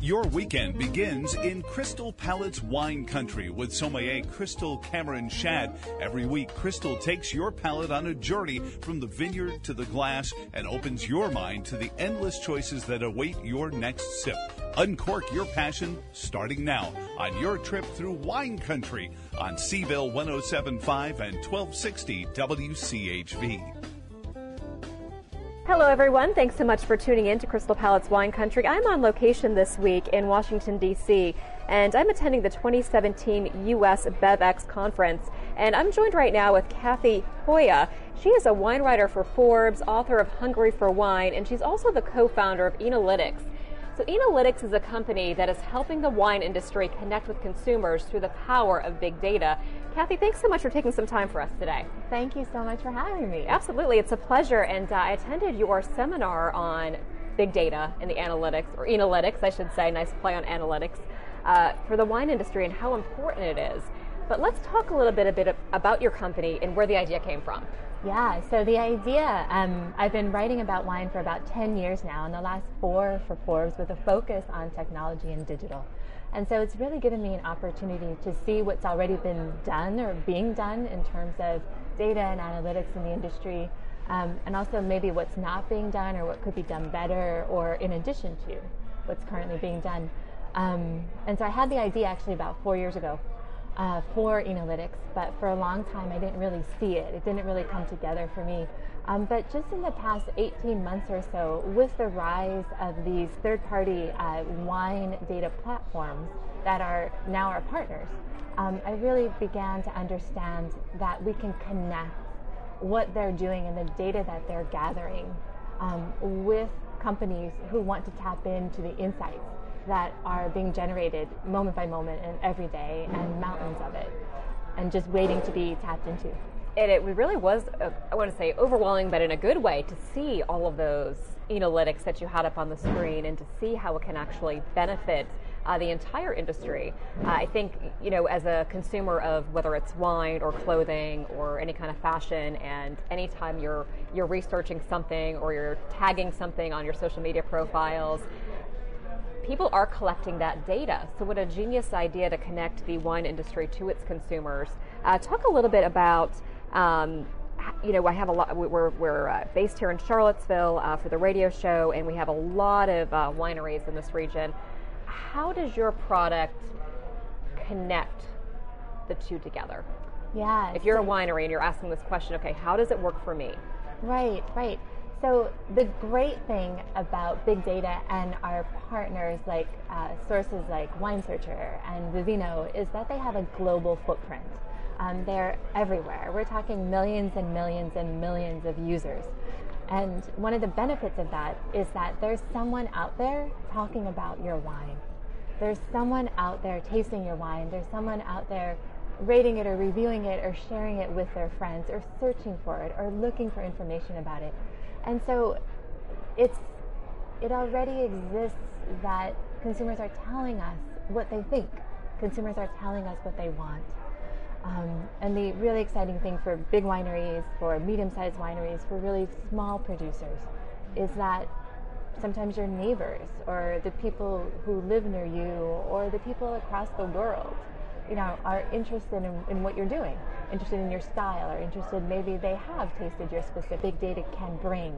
Your weekend begins in Crystal Palate's wine country with sommelier Crystal Cameron Shad. Every week, Crystal takes your palate on a journey from the vineyard to the glass and opens your mind to the endless choices that await your next sip. Uncork your passion starting now on your trip through wine country on CVille 1075 and 1260 WCHV. Hello, everyone. Thanks so much for tuning in to Crystal Palate's Wine Country. I'm on location this week in Washington, D.C., and I'm attending the 2017 U.S. BevX conference. And I'm joined right now with Cathy Huyghe. She is a wine writer for Forbes, author of Hungry for Wine, and she's also the co founder of Enolytics. So, Enolytics is a company that is helping the wine industry connect with consumers through the power of big data. Cathy, thanks so much for taking some time for us today. Thank you so much for having me. Absolutely, it's a pleasure. And uh, I attended your seminar on big data and the analytics, or Enolytics, I should say, nice play on analytics, uh, for the wine industry and how important it is. But let's talk a little bit, a bit about your company and where the idea came from. Yeah, so the idea, um, I've been writing about wine for about 10 years now, and the last four for Forbes with a focus on technology and digital. And so it's really given me an opportunity to see what's already been done or being done in terms of data and analytics in the industry, um, and also maybe what's not being done or what could be done better or in addition to what's currently being done. Um, and so I had the idea actually about four years ago uh, for Enolytics, but for a long time I didn't really see it. It didn't really come together for me. Um, but just in the past 18 months or so, with the rise of these third party uh, wine data platforms that are now our partners, um, I really began to understand that we can connect what they're doing and the data that they're gathering um, with companies who want to tap into the insights that are being generated moment by moment and every day and mountains of it and just waiting to be tapped into and it really was, uh, I want to say, overwhelming, but in a good way, to see all of those analytics that you had up on the screen and to see how it can actually benefit uh, the entire industry. Uh, I think, you know, as a consumer of whether it's wine or clothing or any kind of fashion, and anytime you're you're researching something or you're tagging something on your social media profiles, people are collecting that data. So, what a genius idea to connect the wine industry to its consumers. Uh, talk a little bit about um, you know, I have a lot. We're, we're uh, based here in Charlottesville uh, for the radio show, and we have a lot of uh, wineries in this region. How does your product connect the two together? Yeah. If you're a winery and you're asking this question, okay, how does it work for me? Right, right. So the great thing about big data and our partners like uh, sources like Wine Searcher and Vivino is that they have a global footprint. Um, they're everywhere. We're talking millions and millions and millions of users. And one of the benefits of that is that there's someone out there talking about your wine. There's someone out there tasting your wine. There's someone out there rating it or reviewing it or sharing it with their friends or searching for it or looking for information about it. And so it's it already exists that consumers are telling us what they think. Consumers are telling us what they want. Um, and the really exciting thing for big wineries, for medium sized wineries, for really small producers, is that sometimes your neighbors or the people who live near you or the people across the world you know are interested in, in what you're doing interested in your style or interested maybe they have tasted your specific data can bring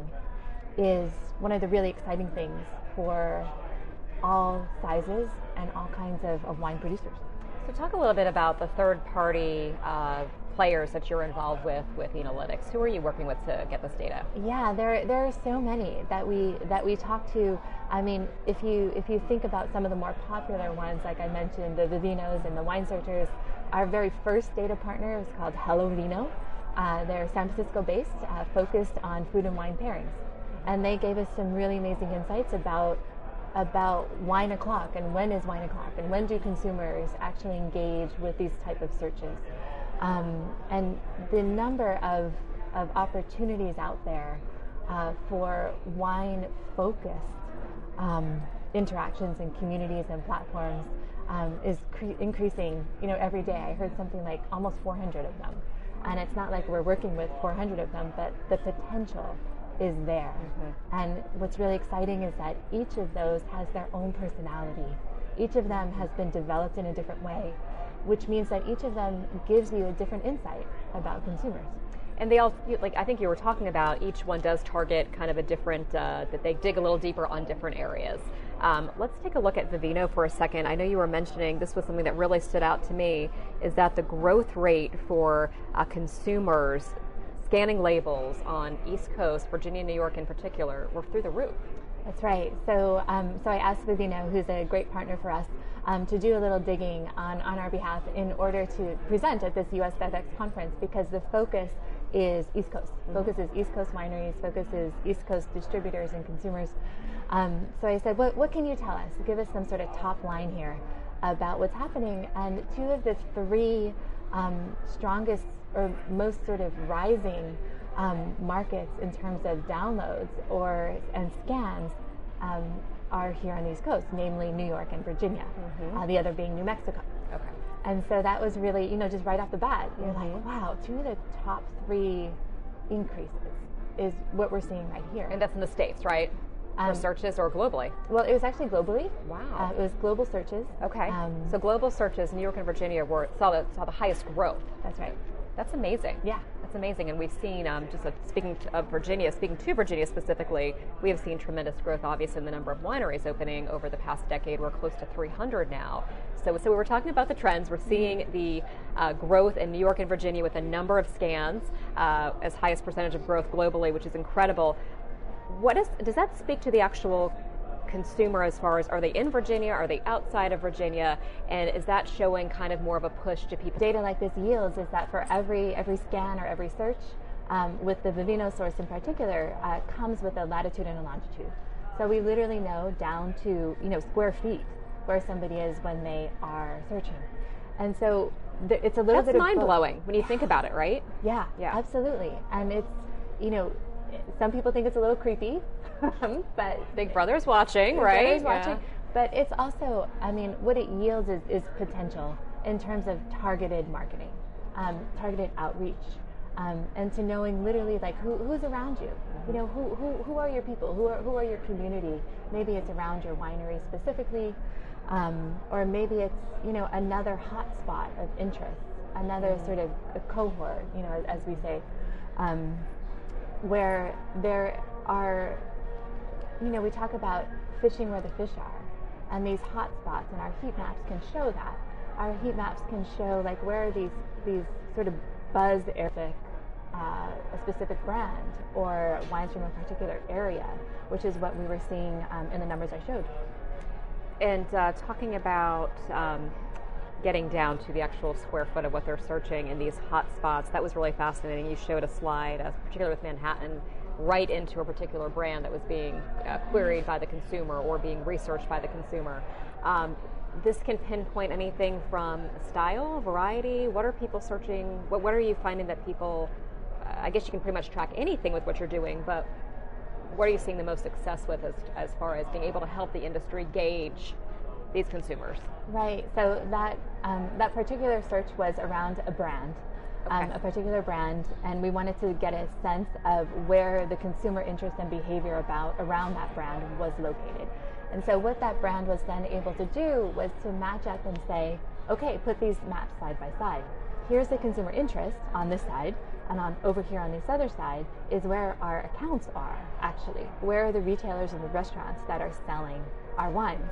is one of the really exciting things for all sizes and all kinds of, of wine producers so talk a little bit about the third party uh, players that you're involved with with Enolytics. Who are you working with to get this data? Yeah, there there are so many that we that we talk to. I mean, if you if you think about some of the more popular ones, like I mentioned, the Vivinos and the Wine Searchers, our very first data partner was called Hello Vino. Uh, they're San Francisco based, uh, focused on food and wine pairings, and they gave us some really amazing insights about about wine o'clock and when is wine o'clock and when do consumers actually engage with these type of searches um, and the number of, of opportunities out there uh, for wine focused um, interactions and communities and platforms um, is cre- increasing you know every day i heard something like almost 400 of them and it's not like we're working with 400 of them but the potential is there. Mm-hmm. And what's really exciting is that each of those has their own personality. Each of them has been developed in a different way, which means that each of them gives you a different insight about consumers and they all like I think you were talking about each one does target kind of a different uh, that they dig a little deeper on different areas. Um, let's take a look at Vivino for a second. I know you were mentioning this was something that really stood out to me is that the growth rate for uh, consumers scanning labels on East Coast, Virginia, New York in particular, were through the roof. That's right. So, um, so I asked Vivino, who's a great partner for us, um, to do a little digging on, on our behalf in order to present at this US BevX conference because the focus is East Coast. Mm-hmm. Focus is East Coast wineries, focuses East Coast distributors and consumers. Um, so I said, what, what can you tell us? Give us some sort of top line here about what's happening. And two of the three um, strongest or most sort of rising um, markets in terms of downloads or and scans um, are here on the East Coast, namely New York and Virginia. Mm-hmm. Uh, the other being New Mexico. Okay. And so that was really, you know, just right off the bat, you're mm-hmm. like, wow, two of the top three increases is what we're seeing right here. And that's in the States, right? Um, for searches or globally? Well, it was actually globally. Wow. Uh, it was global searches. Okay. Um, so global searches, New York and Virginia were saw the, saw the highest growth. That's right. That's amazing. Yeah. That's amazing. And we've seen, um, just uh, speaking to, of Virginia, speaking to Virginia specifically, we have seen tremendous growth, obviously, in the number of wineries opening over the past decade. We're close to 300 now. So, so we were talking about the trends. We're seeing the uh, growth in New York and Virginia with a number of scans uh, as highest percentage of growth globally, which is incredible. What is, does that speak to the actual consumer as far as are they in Virginia, are they outside of Virginia, and is that showing kind of more of a push to people? Data like this yields is that for every every scan or every search, um, with the Vivino source in particular, uh, comes with a latitude and a longitude. So we literally know down to you know square feet where somebody is when they are searching, and so th- it's a little That's bit mind blowing when you think about it, right? Yeah, yeah, absolutely, and it's you know some people think it's a little creepy, but Big Brother's watching, Big right? Brother's watching. Yeah. But it's also, I mean, what it yields is, is potential in terms of targeted marketing, um, targeted outreach, um, and to knowing literally like who, who's around you. You know, who, who, who are your people? Who are, who are your community? Maybe it's around your winery specifically, um, or maybe it's, you know, another hot spot of interest, another mm-hmm. sort of cohort, you know, as, as we say. Um, where there are, you know, we talk about fishing where the fish are, and these hot spots, and our heat maps can show that. Our heat maps can show like where are these these sort of buzz area, uh, a specific brand or wines from a particular area, which is what we were seeing um, in the numbers I showed. And uh, talking about um, getting down to the actual square foot of what they're searching in these hot spots. That was really fascinating. You showed a slide, uh, particularly with Manhattan, right into a particular brand that was being uh, queried by the consumer or being researched by the consumer. Um, this can pinpoint anything from style, variety. What are people searching? What, what are you finding that people? Uh, I guess you can pretty much track anything with what you're doing, but what are you seeing the most success with as, as far as being able to help the industry gauge these consumers? Right. So that um, that particular search was around a brand, okay. um, a particular brand, and we wanted to get a sense of where the consumer interest and behavior about around that brand was located. And so what that brand was then able to do was to match up and say, okay, put these maps side by side. Here's the consumer interest on this side, and on over here on this other side is where our accounts are actually. Where are the retailers and the restaurants that are selling our wines?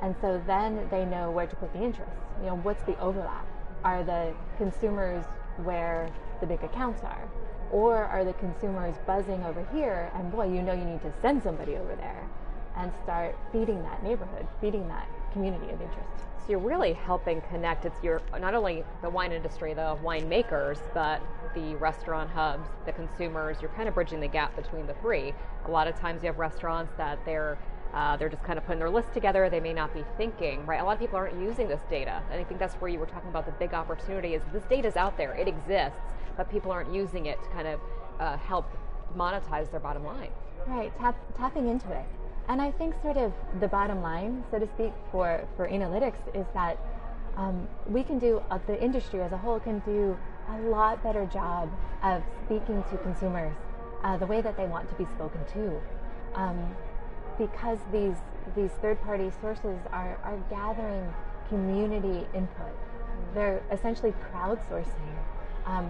And so then they know where to put the interest. You know, what's the overlap? Are the consumers where the big accounts are? Or are the consumers buzzing over here and boy, you know you need to send somebody over there and start feeding that neighborhood, feeding that community of interest. So you're really helping connect. It's your not only the wine industry, the winemakers, but the restaurant hubs, the consumers. You're kind of bridging the gap between the three. A lot of times you have restaurants that they're uh, they're just kind of putting their list together. They may not be thinking, right? A lot of people aren't using this data. And I think that's where you were talking about the big opportunity is this data is out there. It exists, but people aren't using it to kind of uh, help monetize their bottom line. Right, Tap, tapping into it. And I think sort of the bottom line, so to speak, for, for Enolytics is that um, we can do, uh, the industry as a whole can do a lot better job of speaking to consumers uh, the way that they want to be spoken to. Um, because these these third party sources are, are gathering community input. They're essentially crowdsourcing um,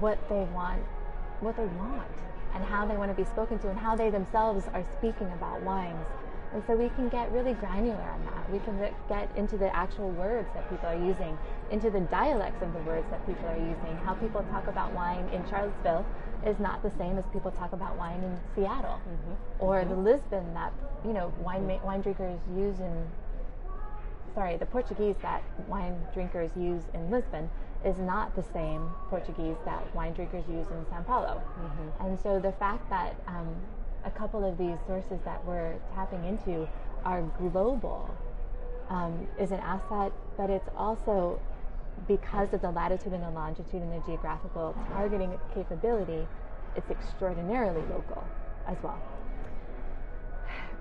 what they want, what they want, and how they want to be spoken to, and how they themselves are speaking about wines. And so we can get really granular on that. We can get into the actual words that people are using, into the dialects of the words that people are using. How people talk about wine in Charlottesville is not the same as people talk about wine in Seattle, mm-hmm. or mm-hmm. the Lisbon that you know wine ma- wine drinkers use in. Sorry, the Portuguese that wine drinkers use in Lisbon is not the same Portuguese that wine drinkers use in Sao Paulo. Mm-hmm. And so the fact that um, a couple of these sources that we're tapping into are global um, is an asset, but it's also because of the latitude and the longitude and the geographical targeting capability, it's extraordinarily local as well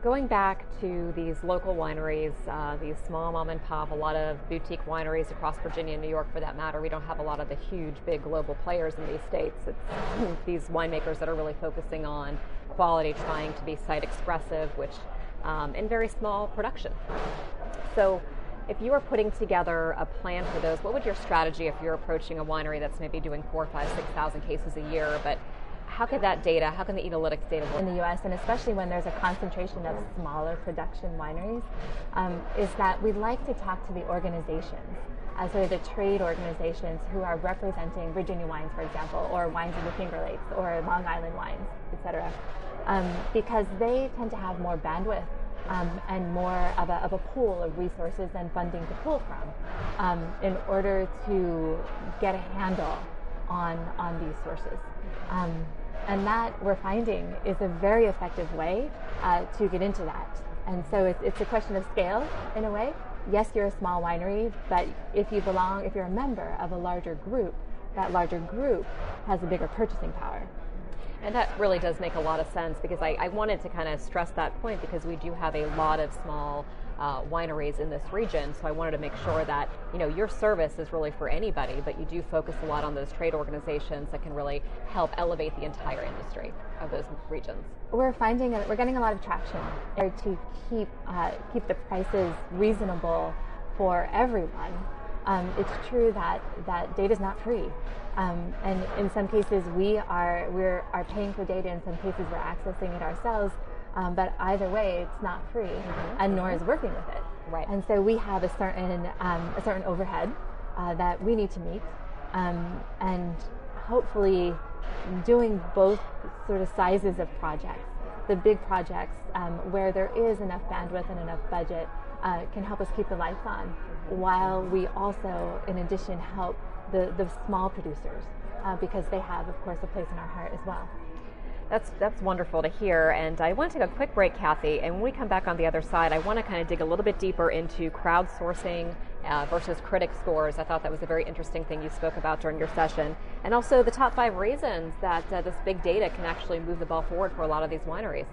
going back to these local wineries, uh, these small mom and pop, a lot of boutique wineries across Virginia and New York for that matter, we don't have a lot of the huge, big global players in these states. It's these winemakers that are really focusing on quality, trying to be site expressive, which um, in very small production. So, if you were putting together a plan for those, what would your strategy if you're approaching a winery that's maybe doing four, five, six thousand cases a year, but how could that data, how can the analytics data work? In the US, and especially when there's a concentration of smaller production wineries, um, is that we'd like to talk to the organizations. Uh, so the trade organizations who are representing Virginia wines, for example, or wines in the Finger Lakes, or Long Island wines, etc., um, because they tend to have more bandwidth um, and more of a, of a, pool of resources and funding to pull from um, in order to get a handle on on these sources. Um, and that we're finding is a very effective way uh, to get into that. And so it's, it's a question of scale in a way. Yes, you're a small winery, but if you belong, if you're a member of a larger group, that larger group has a bigger purchasing power. And that really does make a lot of sense because I, I wanted to kind of stress that point because we do have a lot of small uh, wineries in this region. So I wanted to make sure that you know your service is really for anybody, but you do focus a lot on those trade organizations that can really help elevate the entire industry of those regions. We're finding we're getting a lot of traction to keep uh, keep the prices reasonable for everyone. Um, it's true that that data is not free, um, and in some cases we are we're are paying for data. In some cases we're accessing it ourselves. Um, but either way, it's not free, mm-hmm. and nor is working with it. Right. And so we have a certain um, a certain overhead uh, that we need to meet, um, and hopefully doing both sort of sizes of projects. The big projects um, where there is enough bandwidth and enough budget uh, can help us keep the lights on, while we also, in addition, help the the small producers uh, because they have, of course, a place in our heart as well. That's that's wonderful to hear. And I want to take a quick break, Cathy. And when we come back on the other side, I want to kind of dig a little bit deeper into crowdsourcing uh, versus critic scores. I thought that was a very interesting thing you spoke about during your session, and also the top five reasons that uh, this big data can actually move the ball forward for a lot of these wineries.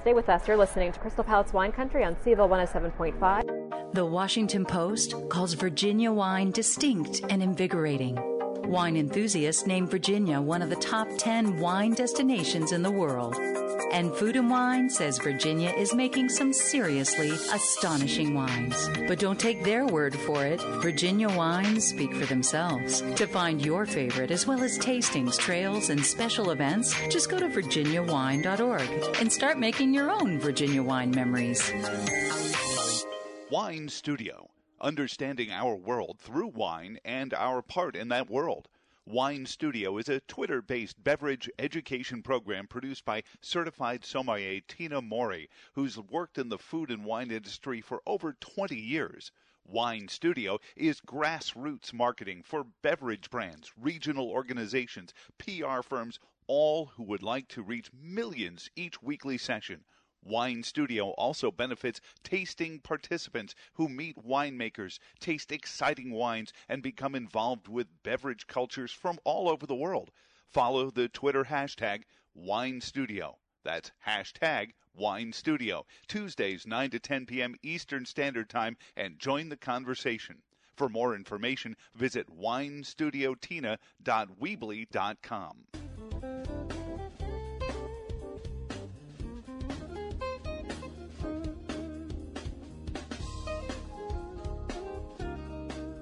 Stay with us. You're listening to Crystal Palate's Wine Country on CVille 107.5. The Washington Post calls Virginia wine distinct and invigorating. Wine enthusiasts name Virginia one of the top 10 wine destinations in the world. And Food and Wine says Virginia is making some seriously astonishing wines. But don't take their word for it. Virginia wines speak for themselves. To find your favorite, as well as tastings, trails, and special events, just go to virginiawine.org and start making your own Virginia wine memories. Wine Studio understanding our world through wine and our part in that world. Wine Studio is a Twitter based beverage education program produced by certified sommelier Tina Morey, who's worked in the food and wine industry for over 20 years. Wine Studio is grassroots marketing for beverage brands, regional organizations, PR firms, all who would like to reach millions each weekly session. Wine Studio also benefits tasting participants who meet winemakers, taste exciting wines, and become involved with beverage cultures from all over the world. Follow the Twitter hashtag Wine Studio. That's hashtag Wine Studio. Tuesdays, 9 to 10 p.m. Eastern Standard Time, and join the conversation. For more information, visit winestudiotina.weebly.com.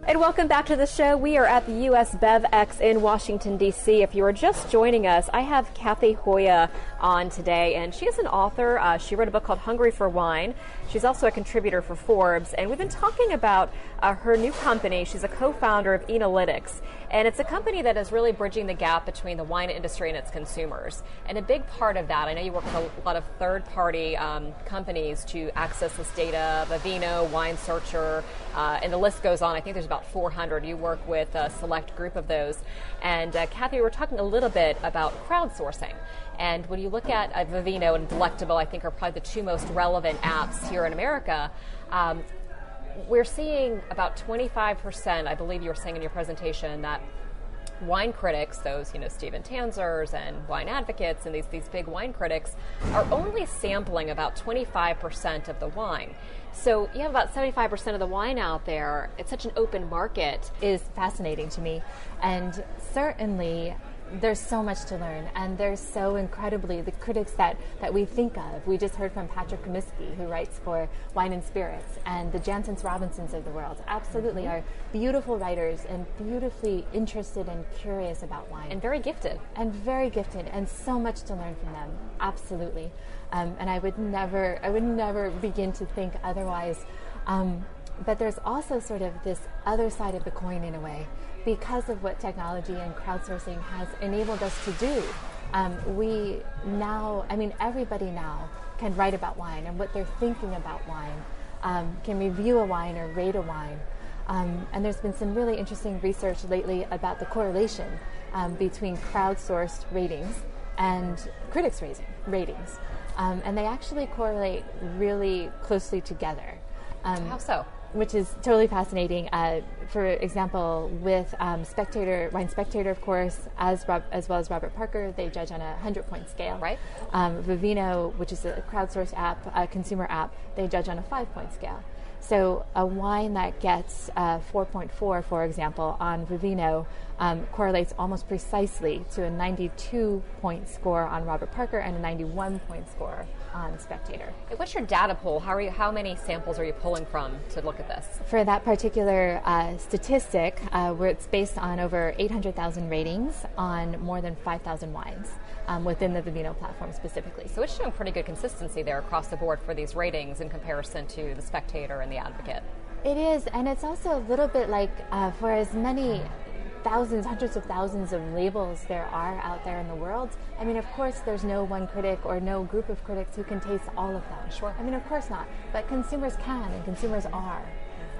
And welcome back to the show. We are at the US BevX in Washington, D.C. If you are just joining us, I have Cathy Huyghe on today, and she is an author. Uh, she wrote a book called Hungry for Wine. She's also a contributor for Forbes, and we've been talking about uh, her new company. She's a co founder of Enolytics, and it's a company that is really bridging the gap between the wine industry and its consumers. And a big part of that, I know you work with a lot of third party um, companies to access this data, Vivino, Wine Searcher, uh, and the list goes on. I think there's about 400. You work with a select group of those. And uh, Cathy, we're talking a little bit about crowdsourcing. And when you look at uh, Vivino and Delectable, I think are probably the two most relevant apps here in America. Um, we're seeing about 25%, I believe you were saying in your presentation, that wine critics, those you know Stephen Tanzers and wine advocates and these these big wine critics, are only sampling about 25% of the wine. So you have about 75% of the wine out there. It's such an open market. Is fascinating to me, and certainly there's so much to learn, and there's so incredibly the critics that, that we think of. We just heard from Patrick Comiskey, who writes for Wine and Spirits, and the Jancis Robinsons of the world. Absolutely mm-hmm. are beautiful writers and beautifully interested and curious about wine, and very gifted, and very gifted, and so much to learn from them. Absolutely, um, and I would never, I would never begin to think otherwise. Um, but there's also sort of this other side of the coin in a way because of what technology and crowdsourcing has enabled us to do. Um, we now, I mean, everybody now can write about wine and what they're thinking about wine, um, can review a wine or rate a wine. Um, and there's been some really interesting research lately about the correlation um, between crowdsourced ratings and critics' rating, ratings. Um, and they actually correlate really closely together. Um, How so? Which is totally fascinating. Uh, for example, with um, Spectator, Wine Spectator, of course, as Rob, as well as Robert Parker, they judge on a hundred-point scale. Right. Um, Vivino, which is a crowdsourced app, a consumer app, they judge on a five-point scale. So a wine that gets uh, 4.4, for example, on Vivino um, correlates almost precisely to a 92 point score on Robert Parker and a 91 point score on Spectator. What's your data pool? How, are you, how many samples are you pulling from to look at this? For that particular uh, statistic, uh, where it's based on over 800,000 ratings on more than 5,000 wines. Um, within the Vivino platform specifically. So it's showing pretty good consistency there across the board for these ratings in comparison to the Spectator and the Advocate. It is, and it's also a little bit like uh, for as many thousands, hundreds of thousands of labels there are out there in the world. I mean, of course, there's no one critic or no group of critics who can taste all of them. Sure. I mean, of course not. But consumers can, and consumers are.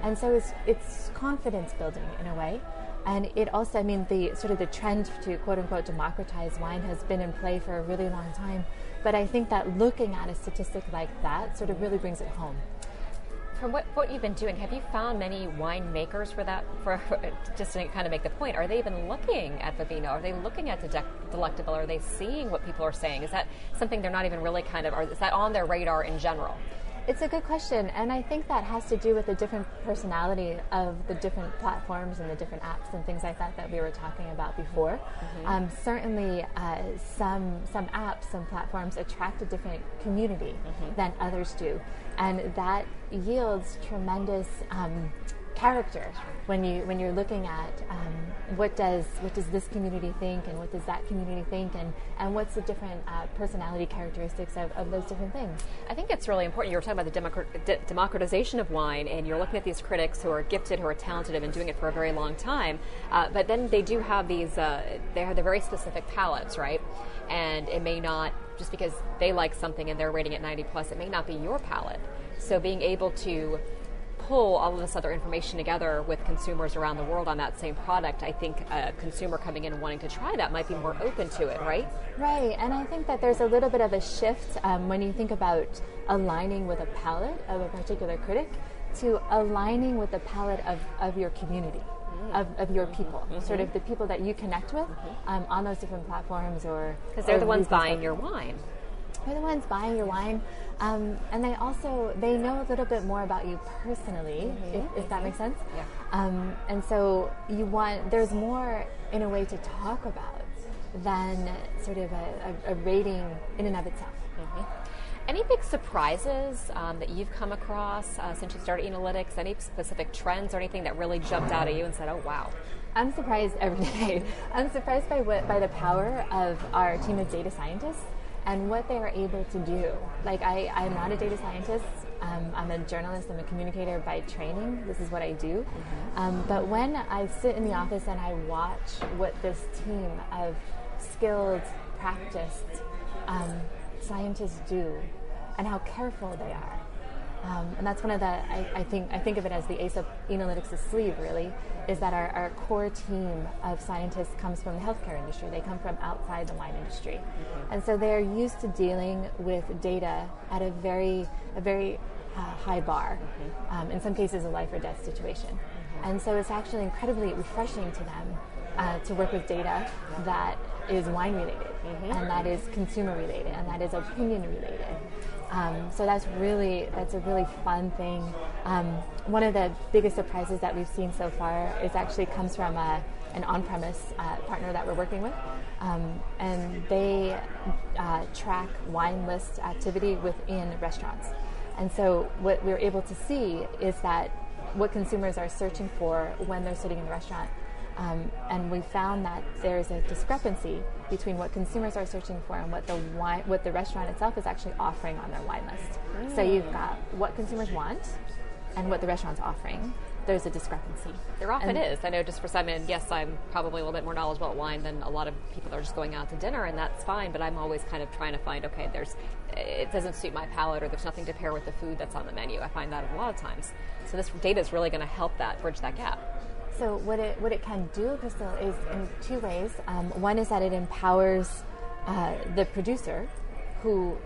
And so it's, it's confidence building in a way. And it also, I mean, the sort of the trend to quote unquote democratize wine has been in play for a really long time. But I think that looking at a statistic like that sort of really brings it home from what, what you've been doing, have you found many winemakers for that? For, just to kind of make the point, are they even looking at Vivino? Are they looking at De- Delectable? Are they seeing what people are saying? Is that something they're not even really kind of? Or is that on their radar in general? It's a good question, and I think that has to do with the different personality of the different platforms and the different apps and things like that that we were talking about before. Mm-hmm. Um, certainly, uh, some some apps, some platforms attract a different community mm-hmm. than others do, and that yields tremendous. Um, character when you when you're looking at um, what does what does this community think and what does that community think and and what's the different uh, personality characteristics of, of those different things. I think it's really important. You were talking about the democratization of wine, and you're looking at these critics who are gifted, who are talented, have been doing it for a very long time. Uh, but then they do have these uh, they have the very specific palates, right? And it may not just because they like something and they're rating it 90 plus, it may not be your palate. So being able to pull all of this other information together with consumers around the world on that same product, I think a consumer coming in wanting to try that might be more open to it, right? Right, and I think that there's a little bit of a shift um, when you think about aligning with a palate of a particular critic to aligning with the palate of, of your community. Of, of, your people, mm-hmm. sort of the people that you connect with mm-hmm. um, on those different platforms, or because they're the ones buying your wine. They're the ones buying your wine, um, and they also they know a little bit more about you personally, mm-hmm. if, if, that makes sense. Yeah. Um, and so you want there's more in a way to talk about than sort of a, a, a rating in and of itself. Mm-hmm. Any big surprises um, that you've come across uh, since you started Enolytics? Any specific trends or anything that really jumped out at you and said, "Oh, wow"? I'm surprised every day. I'm surprised by what by the power of our team of data scientists and what they are able to do. Like I, I'm not a data scientist. Um, I'm a journalist. I'm a communicator by training. This is what I do. Mm-hmm. Um, but when I sit in the office and I watch what this team of skilled, practiced um, scientists do, and how careful they are. Um, and that's one of the I, I, think I think of it as the ace of Enolytics' sleeve really is that our, our, core team of scientists comes from the healthcare industry. They come from outside the wine industry, mm-hmm. and so they're used to dealing with data at a very a very uh, high bar. Mm-hmm. Um, in some cases, a life or death situation, mm-hmm. and so it's actually incredibly refreshing to them uh, to work with data that is wine related, mm-hmm. and that is consumer related, and that is opinion related. Um, so that's really that's a really fun thing. Um, one of the biggest surprises that we've seen so far is actually comes from a, an on-premise uh, partner that we're working with, um, and they uh, track wine list activity within restaurants. And so what we're able to see is that what consumers are searching for when they're sitting in the restaurant um, and we found that there's a discrepancy between what consumers are searching for and what the wine, what the restaurant itself is actually offering on their wine list. Mm. So you've got what consumers want and what the restaurant's offering. There's a discrepancy. There often and is. I know just for some, and yes, I'm probably a little bit more knowledgeable about wine than a lot of people that are just going out to dinner, and that's fine. But I'm always kind of trying to find, okay, there's, it doesn't suit my palate, or there's nothing to pair with the food that's on the menu. I find that a lot of times. So this data is really going to help that bridge that gap. So what it what it can do, Crystal, is in two ways. Um, one is that it empowers uh, the producer, who,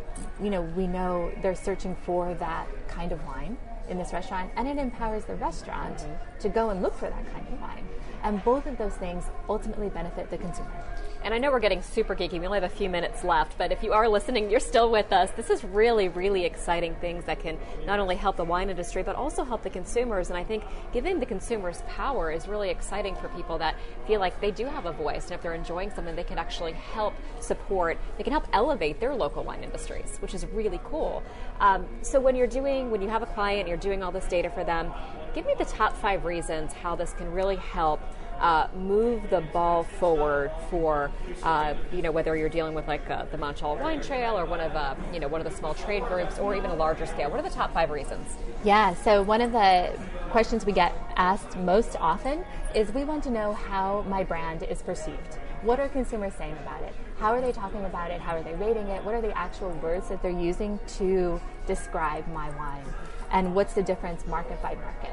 you know, we know they're searching for that kind of wine in this restaurant, and it empowers the restaurant mm-hmm. to go and look for that kind of wine. And both of those things ultimately benefit the consumer. And I know we're getting super geeky. We only have a few minutes left, but if you are listening, you're still with us. This is really, really exciting things that can not only help the wine industry, but also help the consumers. And I think giving the consumers power is really exciting for people that feel like they do have a voice. And if they're enjoying something, they can actually help support, they can help elevate their local wine industries, which is really cool. Um, so when you're doing, when you have a client, you're doing all this data for them, give me the top five reasons how this can really help uh, move the ball forward for uh, you know whether you're dealing with like uh, the Monticello Wine Trail or one of uh, you know one of the small trade groups or even a larger scale. What are the top five reasons? Yeah, so one of the questions we get asked most often is we want to know how my brand is perceived. What are consumers saying about it? How are they talking about it? How are they rating it? What are the actual words that they're using to describe my wine? And what's the difference market by market?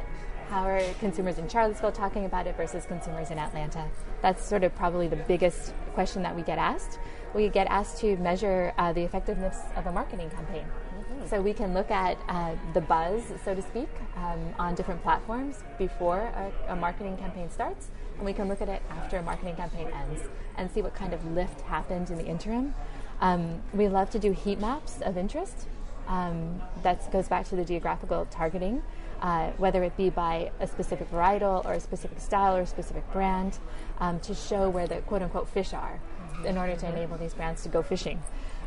How are consumers in Charlottesville talking about it versus consumers in Atlanta? That's sort of probably the biggest question that we get asked. We get asked to measure uh, the effectiveness of a marketing campaign. Mm-hmm. So we can look at uh, the buzz, so to speak, um, on different platforms before a, a, marketing campaign starts, and we can look at it after a marketing campaign ends and see what kind of lift happened in the interim. Um, we love to do heat maps of interest. Um, that goes back to the geographical targeting uh, whether it be by a specific varietal or a specific style or a specific brand, um, to show where the quote unquote fish are in order to enable these brands to go fishing.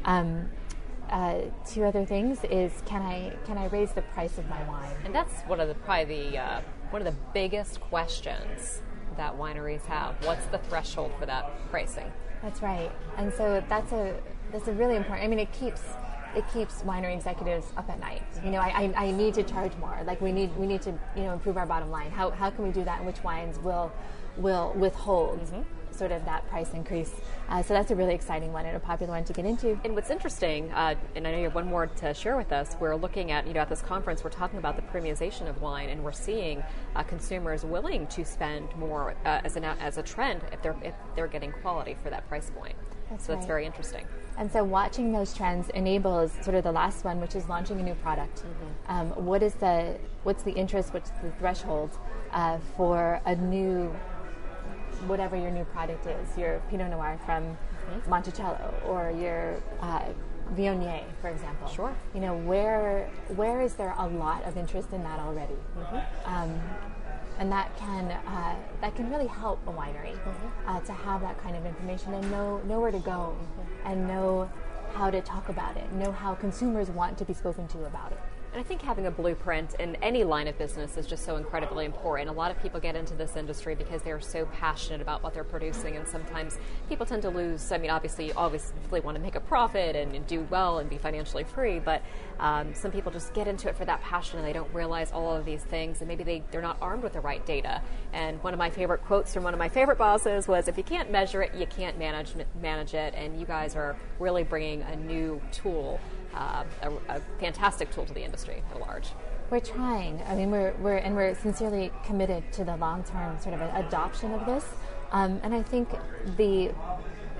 Um, uh, two other things is can I can I raise the price of my wine? And that's one of the probably the uh, one of the biggest questions that wineries have. What's the threshold for that pricing? That's right, and so that's a that's a really important. I mean, it keeps it keeps winery executives up at night. You know, I, I, I, need to charge more. Like we need we need to you know improve our bottom line. How, how can we do that? And which wines will will withhold mm-hmm. sort of that price increase? Uh, so that's a really exciting one and a popular one to get into. And what's interesting, uh, and I know you have one more to share with us. We're looking at you know at this conference, we're talking about the premiumization of wine, and we're seeing uh, consumers willing to spend more uh, as an as a trend if they're if they're getting quality for that price point. That's so right. that's very interesting. And so watching those trends enables sort of the last one, which is launching a new product. Mm-hmm. Um, what is the what's the interest, what's the threshold uh, for a new whatever your new product is, your Pinot Noir from mm-hmm. Monticello or your uh, Viognier, for example. Sure. You know where where is there a lot of interest in that already? Mm-hmm. Um, and that can uh, that can really help a winery mm-hmm. uh, to have that kind of information and know know where to go mm-hmm. and know how to talk about it, know how consumers want to be spoken to about it. And I think having a blueprint in any line of business is just so incredibly important. A lot of people get into this industry because they're so passionate about what they're producing, and sometimes people tend to lose. I mean, obviously, you obviously want to make a profit and, and do well and be financially free, but um, some people just get into it for that passion and they don't realize all of these things, and maybe they, they're not armed with the right data. And one of my favorite quotes from one of my favorite bosses was, "If you can't measure it, you can't manage manage it." And you guys are really bringing a new tool uh, a, a, fantastic tool to the industry at large. We're trying. I mean, we're, we're and we're sincerely committed to the long term sort of adoption of this. Um, and I think the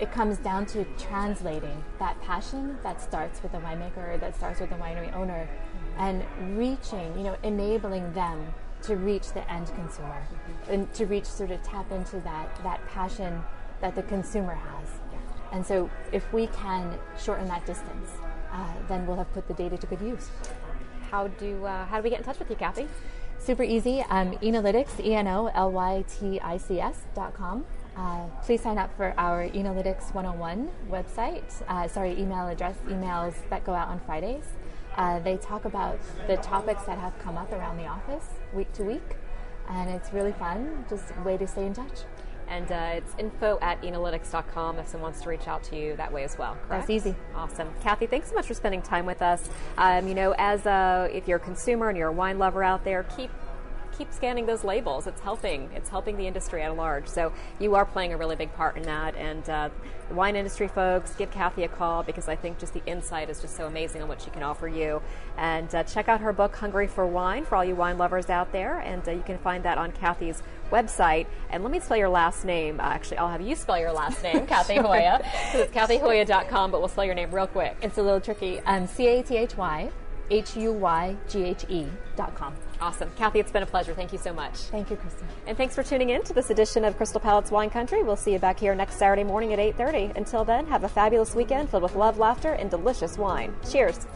it comes down to translating that passion that starts with the winemaker, that starts with the winery owner, and reaching, you know, enabling them to reach the end consumer and to reach sort of tap into that that passion that the consumer has. And so, if we can shorten that distance, uh, then we'll have put the data to good use. How do uh, how do we get in touch with you, Cathy? Super easy. Um, Enolytics, E N O L Y T I C S dot com. Uh, please sign up for our Enolytics 101 website. Uh, sorry, email address, emails that go out on Fridays. Uh, they talk about the topics that have come up around the office week to week, and it's really fun. Just way to stay in touch. And uh, it's info at enolytics.com if someone wants to reach out to you that way as well. Correct? That's easy. Awesome. Cathy, thanks so much for spending time with us. Um, you know, as a, if you're a consumer and you're a wine lover out there, keep keep scanning those labels. It's helping. It's helping the industry at large. So you are playing a really big part in that. And uh, the wine industry folks, give Cathy a call because I think just the insight is just so amazing on what she can offer you. And uh, check out her book, Hungry for Wine, for all you wine lovers out there. And uh, you can find that on Cathy's website. And let me spell your last name. Uh, actually, I'll have you spell your last name, Cathy Huyghe. it's cathyhuyghe.com, but we'll spell your name real quick. It's a little tricky. Um, C A T H Y H U Y G H E dot com. Awesome. Cathy, it's been a pleasure. Thank you so much. Thank you, Kristen. And thanks for tuning in to this edition of Crystal Palate's Wine Country. We'll see you back here next Saturday morning at 8.30. Until then, have a fabulous weekend filled with love, laughter, and delicious wine. Cheers.